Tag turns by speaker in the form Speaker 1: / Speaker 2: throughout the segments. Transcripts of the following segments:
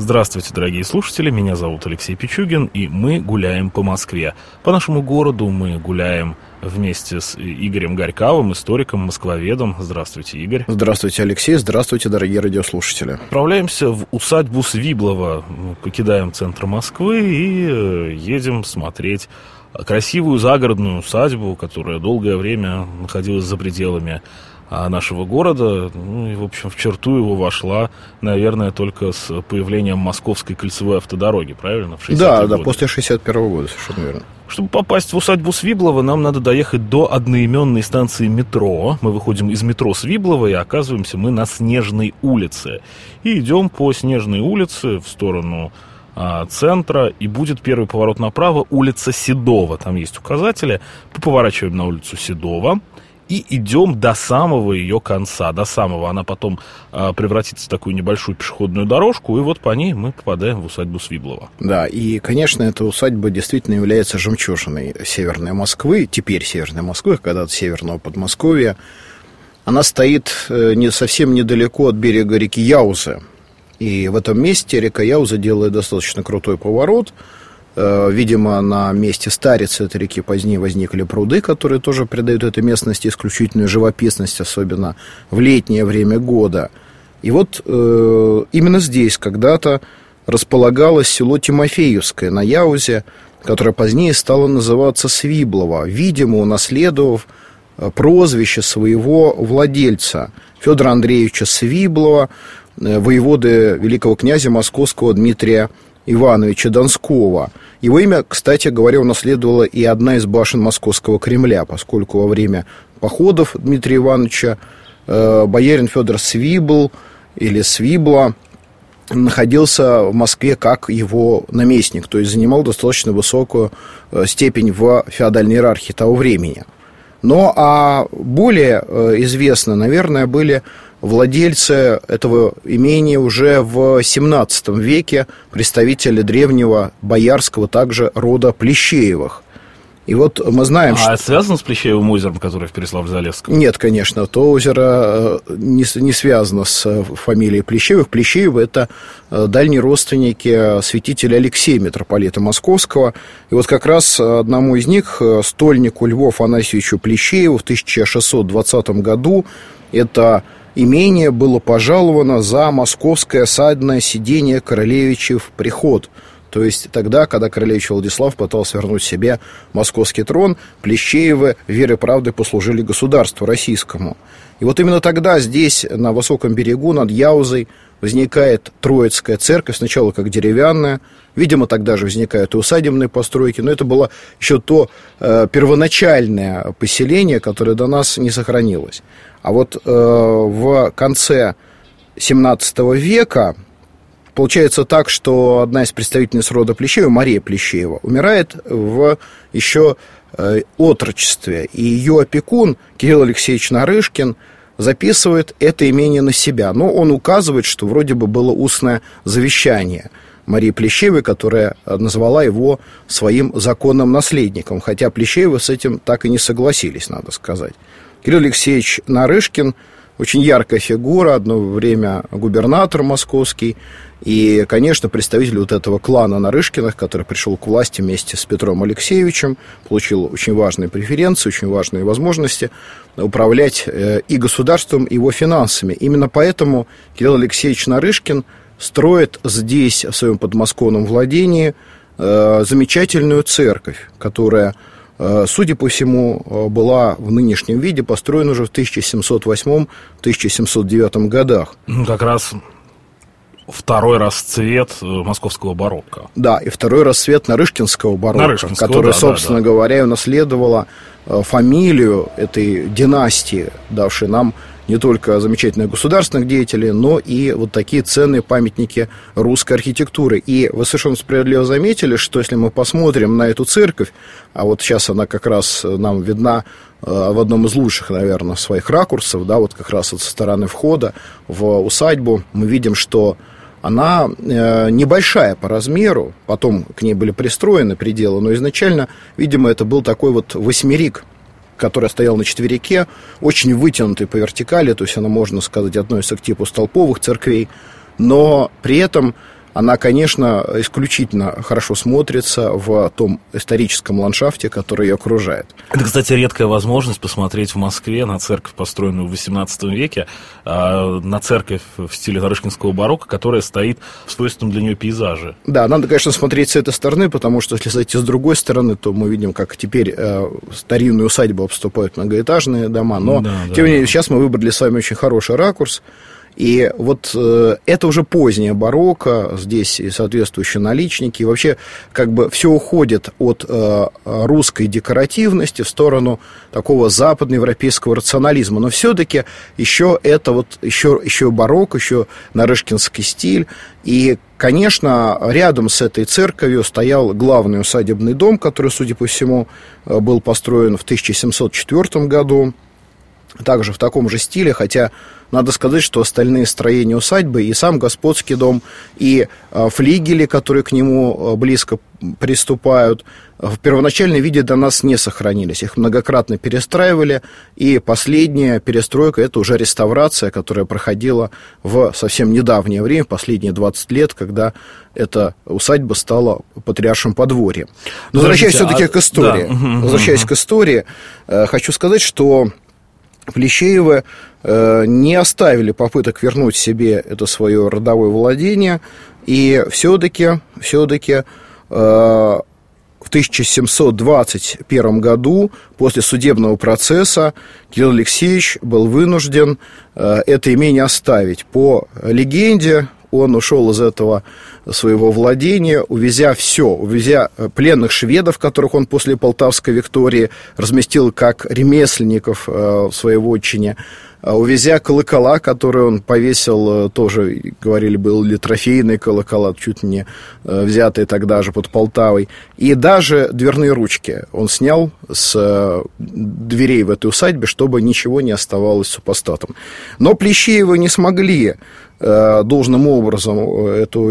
Speaker 1: Здравствуйте, дорогие слушатели, меня зовут Алексей Пичугин, и мы гуляем по Москве. По нашему городу мы гуляем вместе с Игорем Горьковым, историком, москвоведом. Здравствуйте, Игорь.
Speaker 2: Здравствуйте, Алексей. Здравствуйте, дорогие радиослушатели.
Speaker 1: Отправляемся в усадьбу Свиблова. Покидаем центр Москвы и э, едем смотреть красивую загородную усадьбу, которая долгое время находилась за пределами нашего города. Ну и, в общем, в черту его вошла, наверное, только с появлением Московской кольцевой автодороги, правильно?
Speaker 2: В да, годы. да, после 61 года, совершенно верно.
Speaker 1: Чтобы попасть в усадьбу Свиблова, нам надо доехать до одноименной станции метро. Мы выходим из метро Свиблова и оказываемся мы на Снежной улице. И идем по Снежной улице в сторону а, центра, и будет первый поворот направо, улица Седова. Там есть указатели. Поворачиваем на улицу Седова и идем до самого ее конца, до самого. Она потом э, превратится в такую небольшую пешеходную дорожку, и вот по ней мы попадаем в усадьбу Свиблова.
Speaker 2: Да, и, конечно, эта усадьба действительно является жемчужиной Северной Москвы, теперь Северной Москвы, когда-то Северного Подмосковья. Она стоит э, не совсем недалеко от берега реки Яузы. И в этом месте река Яуза делает достаточно крутой поворот – видимо, на месте старицы этой реки позднее возникли пруды, которые тоже придают этой местности исключительную живописность, особенно в летнее время года. И вот э, именно здесь когда-то располагалось село Тимофеевское на Яузе, которое позднее стало называться Свиблово, видимо, унаследовав э, прозвище своего владельца Федора Андреевича Свиблова, э, воеводы великого князя московского Дмитрия Ивановича Донского. Его имя, кстати говоря, унаследовала и одна из башен Московского Кремля, поскольку во время походов Дмитрия Ивановича э, боярин Федор Свибл или Свибла находился в Москве как его наместник, то есть занимал достаточно высокую э, степень в феодальной иерархии того времени. Но а более э, известно, наверное, были владельцы этого имения уже в 17 веке, представители древнего боярского также рода Плещеевых. И вот мы знаем,
Speaker 1: а что... это связано с Плещеевым озером, которое в Переславле-Залесском?
Speaker 2: Нет, конечно, то озеро э, не, не связано с э, фамилией Плещеевых. Плещеевы – это э, дальние родственники святителя Алексея, митрополита Московского. И вот как раз одному из них, стольнику Льву Афанасьевичу Плещееву в 1620 году, это имение было пожаловано за московское садное сидение королевичев приход. То есть тогда, когда королевич Владислав пытался вернуть себе московский трон, Плещеевы верой и правдой послужили государству российскому. И вот именно тогда здесь, на высоком берегу, над Яузой, возникает Троицкая церковь, сначала как деревянная, видимо, тогда же возникают и усадебные постройки, но это было еще то э, первоначальное поселение, которое до нас не сохранилось. А вот э, в конце 17 века получается так, что одна из представительниц рода Плещеева, Мария Плещеева, умирает в еще э, отрочестве. И ее опекун Кирилл Алексеевич Нарышкин записывает это имение на себя. Но он указывает, что вроде бы было устное завещание Марии Плещеевой, которая назвала его своим законным наследником. Хотя Плещеевы с этим так и не согласились, надо сказать. Кирилл Алексеевич Нарышкин очень яркая фигура, одно время губернатор московский, и, конечно, представитель вот этого клана Нарышкиных, который пришел к власти вместе с Петром Алексеевичем, получил очень важные преференции, очень важные возможности управлять э, и государством, и его финансами. Именно поэтому Кирилл Алексеевич Нарышкин строит здесь, в своем подмосковном владении, э, замечательную церковь, которая судя по всему, э, была в нынешнем виде построена уже в 1708-1709 годах.
Speaker 1: Ну, как раз второй расцвет э, московского барокко.
Speaker 2: Да, и второй расцвет Нарышкинского барокко, Нарышкинского, который, да, собственно да, да. говоря, унаследовала фамилию этой династии, давшей нам не только замечательных государственных деятелей, но и вот такие ценные памятники русской архитектуры. И вы совершенно справедливо заметили, что если мы посмотрим на эту церковь, а вот сейчас она как раз нам видна э, в одном из лучших, наверное, своих ракурсов, да, вот как раз вот со стороны входа в усадьбу, мы видим, что она э, небольшая по размеру, потом к ней были пристроены пределы, но изначально, видимо, это был такой вот восьмерик, который стоял на четверике, очень вытянутый по вертикали, то есть она, можно сказать, относится к типу столповых церквей, но при этом она, конечно, исключительно хорошо смотрится в том историческом ландшафте, который ее окружает.
Speaker 1: Это, кстати, редкая возможность посмотреть в Москве на церковь, построенную в XVIII веке, а, на церковь в стиле Нарышкинского барокко, которая стоит в свойственном для нее пейзаже.
Speaker 2: Да, надо, конечно, смотреть с этой стороны, потому что если зайти с другой стороны, то мы видим, как теперь э, старинную усадьбу обступают многоэтажные дома, но, да, тем не менее, сейчас мы выбрали с вами очень хороший ракурс, и вот э, это уже поздняя барокко, здесь и соответствующие наличники. И вообще, как бы все уходит от э, русской декоративности в сторону такого западноевропейского рационализма. Но все-таки еще это вот, еще, еще барокко, еще нарышкинский стиль. И, конечно, рядом с этой церковью стоял главный усадебный дом, который, судя по всему, э, был построен в 1704 году также в таком же стиле, хотя надо сказать, что остальные строения усадьбы, и сам господский дом, и э, флигели, которые к нему э, близко приступают, в первоначальном виде до нас не сохранились. Их многократно перестраивали, и последняя перестройка – это уже реставрация, которая проходила в совсем недавнее время, последние 20 лет, когда эта усадьба стала патриаршим подворьем. Но возвращаясь все-таки а... к истории, да. возвращаясь к истории, э, хочу сказать, что Плещеевы э, не оставили попыток вернуть себе это свое родовое владение, и все-таки, все-таки э, в 1721 году, после судебного процесса, Кирилл Алексеевич был вынужден э, это имение оставить. По легенде, он ушел из этого своего владения, увезя все, увезя э, пленных шведов, которых он после Полтавской Виктории разместил как ремесленников э, в своей вотчине, э, увезя колокола, которые он повесил, тоже, говорили, был ли трофейный колокола, чуть не взятые тогда же под Полтавой, и даже дверные ручки он снял с дверей в этой усадьбе, чтобы ничего не оставалось супостатом. Но Плещеевы не смогли должным образом э, эту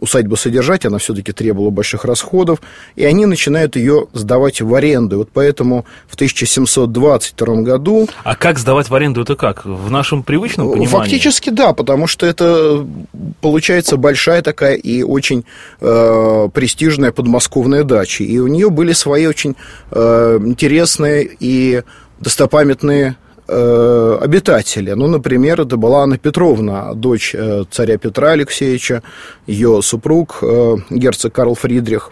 Speaker 2: усадьбу содержать, она все-таки требовала больших расходов, и они начинают ее сдавать в аренду. Вот поэтому в 1722 году...
Speaker 1: А как сдавать в аренду, это как? В нашем привычном понимании?
Speaker 2: Фактически да, потому что это получается большая такая и очень э, престижная подмосковная дача. И у нее были свои очень э, интересные и достопамятные э, обитатели. Ну, например, это была Анна Петровна, дочь э, царя Петра Алексеевича, ее супруг, э, герцог Карл Фридрих.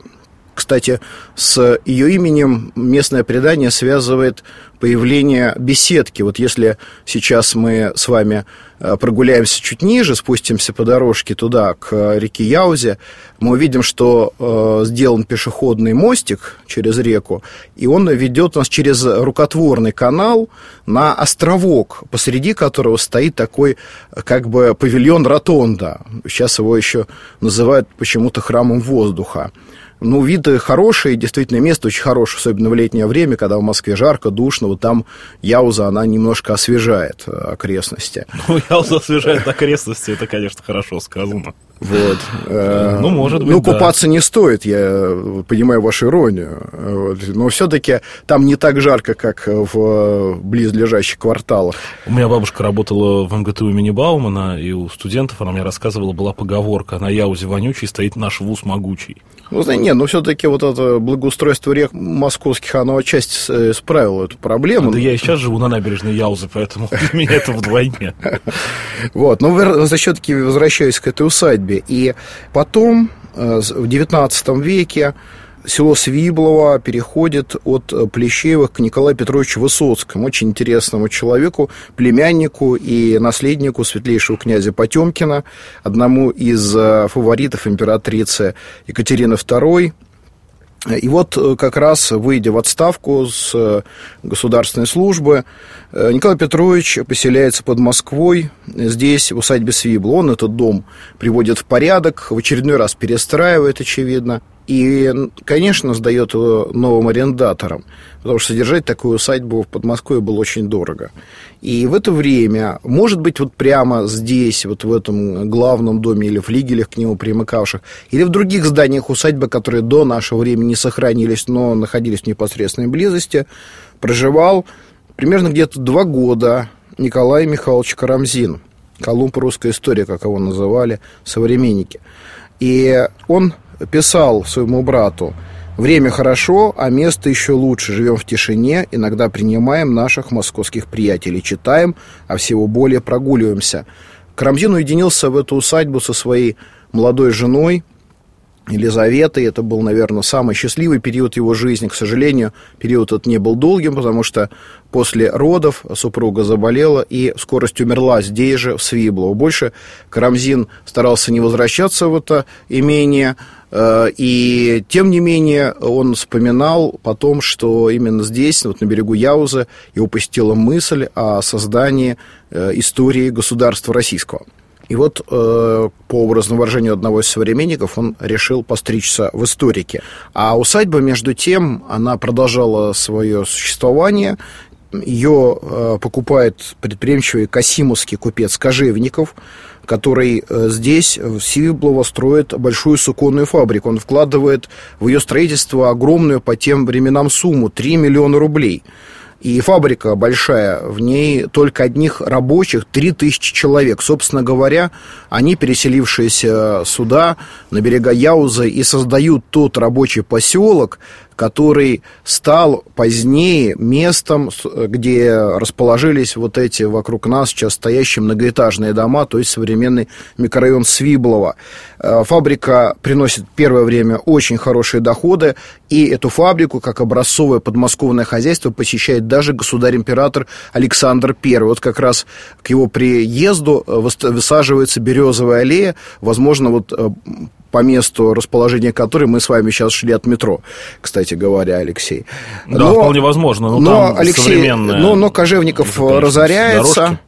Speaker 2: Кстати, с ее именем местное предание связывает появление беседки. Вот если сейчас мы с вами э, прогуляемся чуть ниже, спустимся по дорожке туда, к реке Яузе, мы увидим, что э, сделан пешеходный мостик через реку, и он ведет нас через рукотворный канал на островок, посреди которого стоит такой как бы павильон Ротонда. Сейчас его еще называют почему-то храмом воздуха. Ну, виды хорошие, действительно, место очень хорошее, особенно в летнее время, когда в Москве жарко, душно, вот там Яуза, она немножко освежает э, окрестности.
Speaker 1: Ну, Яуза освежает окрестности, это, конечно, хорошо сказано.
Speaker 2: Вот. Э, ну, может быть, Ну, купаться да. не стоит, я понимаю вашу иронию. Вот. Но все-таки там не так жарко, как в близлежащих кварталах.
Speaker 1: У меня бабушка работала в МГТУ имени Баумана, и у студентов, она мне рассказывала, была поговорка «На Яузе вонючий стоит наш вуз могучий».
Speaker 2: Ну, нет, но все-таки вот это благоустройство рек московских, оно отчасти э, исправило эту проблему.
Speaker 1: Да я и сейчас живу на набережной Яузы, поэтому для меня это вдвойне.
Speaker 2: Вот, но за счет таки возвращаясь к этой усадьбе. И потом, э, в XIX веке, село Свиблово переходит от Плещеевых к Николаю Петровичу Высоцкому, очень интересному человеку, племяннику и наследнику светлейшего князя Потемкина, одному из э, фаворитов императрицы Екатерины II. И вот э, как раз, выйдя в отставку с э, государственной службы, Николай Петрович поселяется под Москвой, здесь, в усадьбе Свибла. Он этот дом приводит в порядок, в очередной раз перестраивает, очевидно. И, конечно, сдает его новым арендаторам, потому что содержать такую усадьбу в Подмосковье было очень дорого. И в это время, может быть, вот прямо здесь, вот в этом главном доме или флигелях к нему примыкавших, или в других зданиях усадьбы, которые до нашего времени не сохранились, но находились в непосредственной близости, проживал примерно где-то два года Николай Михайлович Карамзин, Колумб русской истории, как его называли современники. И он писал своему брату, Время хорошо, а место еще лучше. Живем в тишине, иногда принимаем наших московских приятелей, читаем, а всего более прогуливаемся. Карамзин уединился в эту усадьбу со своей молодой женой, Елизаветой. Это был, наверное, самый счастливый период его жизни. К сожалению, период этот не был долгим, потому что после родов супруга заболела и в скорость умерла здесь же, в Свиблово. Больше Карамзин старался не возвращаться в это имение, и тем не менее он вспоминал потом, что именно здесь, вот на берегу Яузы, его посетила мысль о создании э, истории государства российского. И вот э, по образному выражению одного из современников он решил постричься в историке. А усадьба, между тем, она продолжала свое существование. Ее э, покупает предприимчивый касимовский купец Кожевников, который э, здесь, в Сивиблово, строит большую суконную фабрику. Он вкладывает в ее строительство огромную по тем временам сумму – 3 миллиона рублей – и фабрика большая, в ней только одних рабочих 3000 человек. Собственно говоря, они, переселившиеся сюда, на берега Яузы, и создают тот рабочий поселок, который стал позднее местом, где расположились вот эти вокруг нас сейчас стоящие многоэтажные дома, то есть современный микрорайон Свиблова. Э, фабрика приносит первое время очень хорошие доходы, и эту фабрику, как образцовое подмосковное хозяйство, посещает даже государь-император Александр I. Вот как раз к его приезду э, высаживается березовая аллея, возможно, вот э, по месту расположения которой мы с вами сейчас шли от метро, кстати говоря, Алексей.
Speaker 1: Да, но, вполне возможно. Но, но Алексей,
Speaker 2: но, но Кожевников разоряется. Дорожки.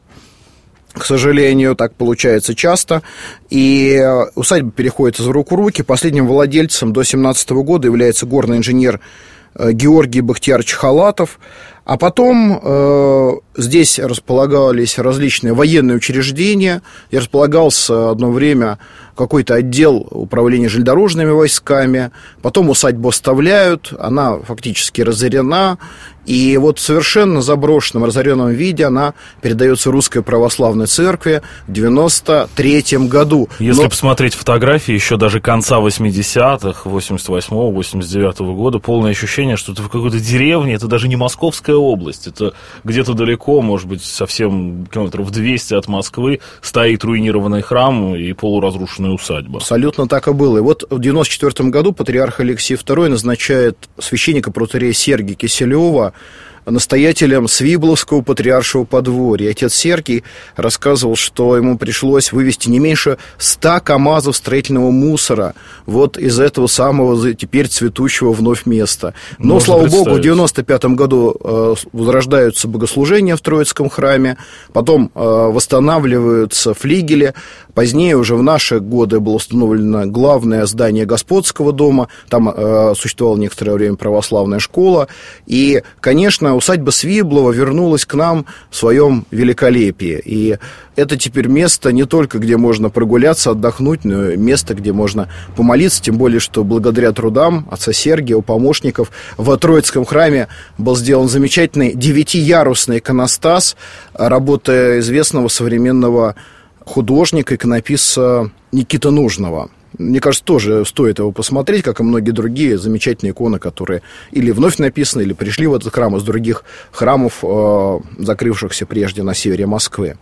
Speaker 2: К сожалению, так получается часто. И усадьба переходит из рук в руки. Последним владельцем до 17 года является горный инженер э, Георгий Бахтиярович Халатов. А потом э, здесь располагались различные военные учреждения, и располагался одно время какой-то отдел управления железнодорожными войсками, потом усадьбу оставляют, она фактически разорена, и вот в совершенно заброшенном, разоренном виде она передается Русской Православной Церкви в 93 году.
Speaker 1: Если Но... посмотреть фотографии еще даже конца 80-х, 88-89 года, полное ощущение, что это в какой-то деревне, это даже не Московская область, это где-то далеко, может быть, совсем километров 200 от Москвы, стоит руинированный храм и полуразрушенная усадьба.
Speaker 2: Абсолютно так и было. И вот в 94 году патриарх Алексей II назначает священника протерея Сергия Киселева настоятелем Свибловского патриаршего подворья. Отец Сергий рассказывал, что ему пришлось вывести не меньше ста КАМАЗов строительного мусора вот из этого самого теперь цветущего вновь места. Но, Можно слава богу, в 95 году э, возрождаются богослужения в Троицком храме, потом э, восстанавливаются флигели, Позднее, уже в наши годы, было установлено главное здание господского дома. Там э, существовала некоторое время православная школа. И, конечно, усадьба Свиблова вернулась к нам в своем великолепии. И это теперь место не только, где можно прогуляться, отдохнуть, но и место, где можно помолиться, тем более, что благодаря трудам отца Сергия, у помощников, в Троицком храме был сделан замечательный девятиярусный иконостас, работа известного современного художника, иконописца Никита Нужного. Мне кажется, тоже стоит его посмотреть, как и многие другие замечательные иконы, которые или вновь написаны, или пришли в этот храм из других храмов, э, закрывшихся прежде на севере Москвы.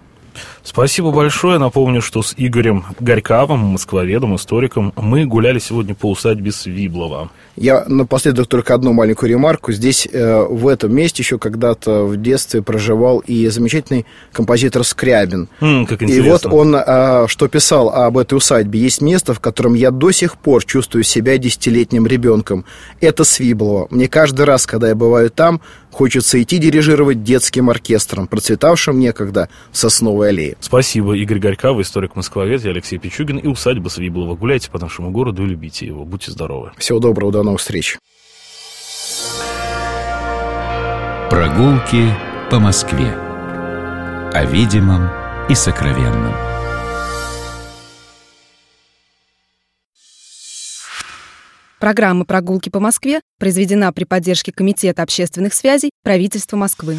Speaker 1: Спасибо большое. Напомню, что с Игорем Горьковым, москвоведом, историком, мы гуляли сегодня по усадьбе Свиблова.
Speaker 2: Я напоследок только одну маленькую ремарку. Здесь, э, в этом месте, еще когда-то в детстве проживал и замечательный композитор Скрябин.
Speaker 1: Mm, как
Speaker 2: интересно. И вот он э, что писал об этой усадьбе. Есть место, в котором я до сих пор чувствую себя десятилетним ребенком. Это Свиблово. Мне каждый раз, когда я бываю там, хочется идти дирижировать детским оркестром, процветавшим некогда в Сосновой аллее.
Speaker 1: Спасибо, Игорь Горькав, историк-москвовед, я Алексей Пичугин и усадьба Свиблова. Гуляйте по нашему городу и любите его. Будьте здоровы.
Speaker 2: Всего доброго, до новых встреч.
Speaker 3: Прогулки по Москве. О видимом и сокровенном.
Speaker 4: Программа «Прогулки по Москве» произведена при поддержке Комитета общественных связей правительства Москвы.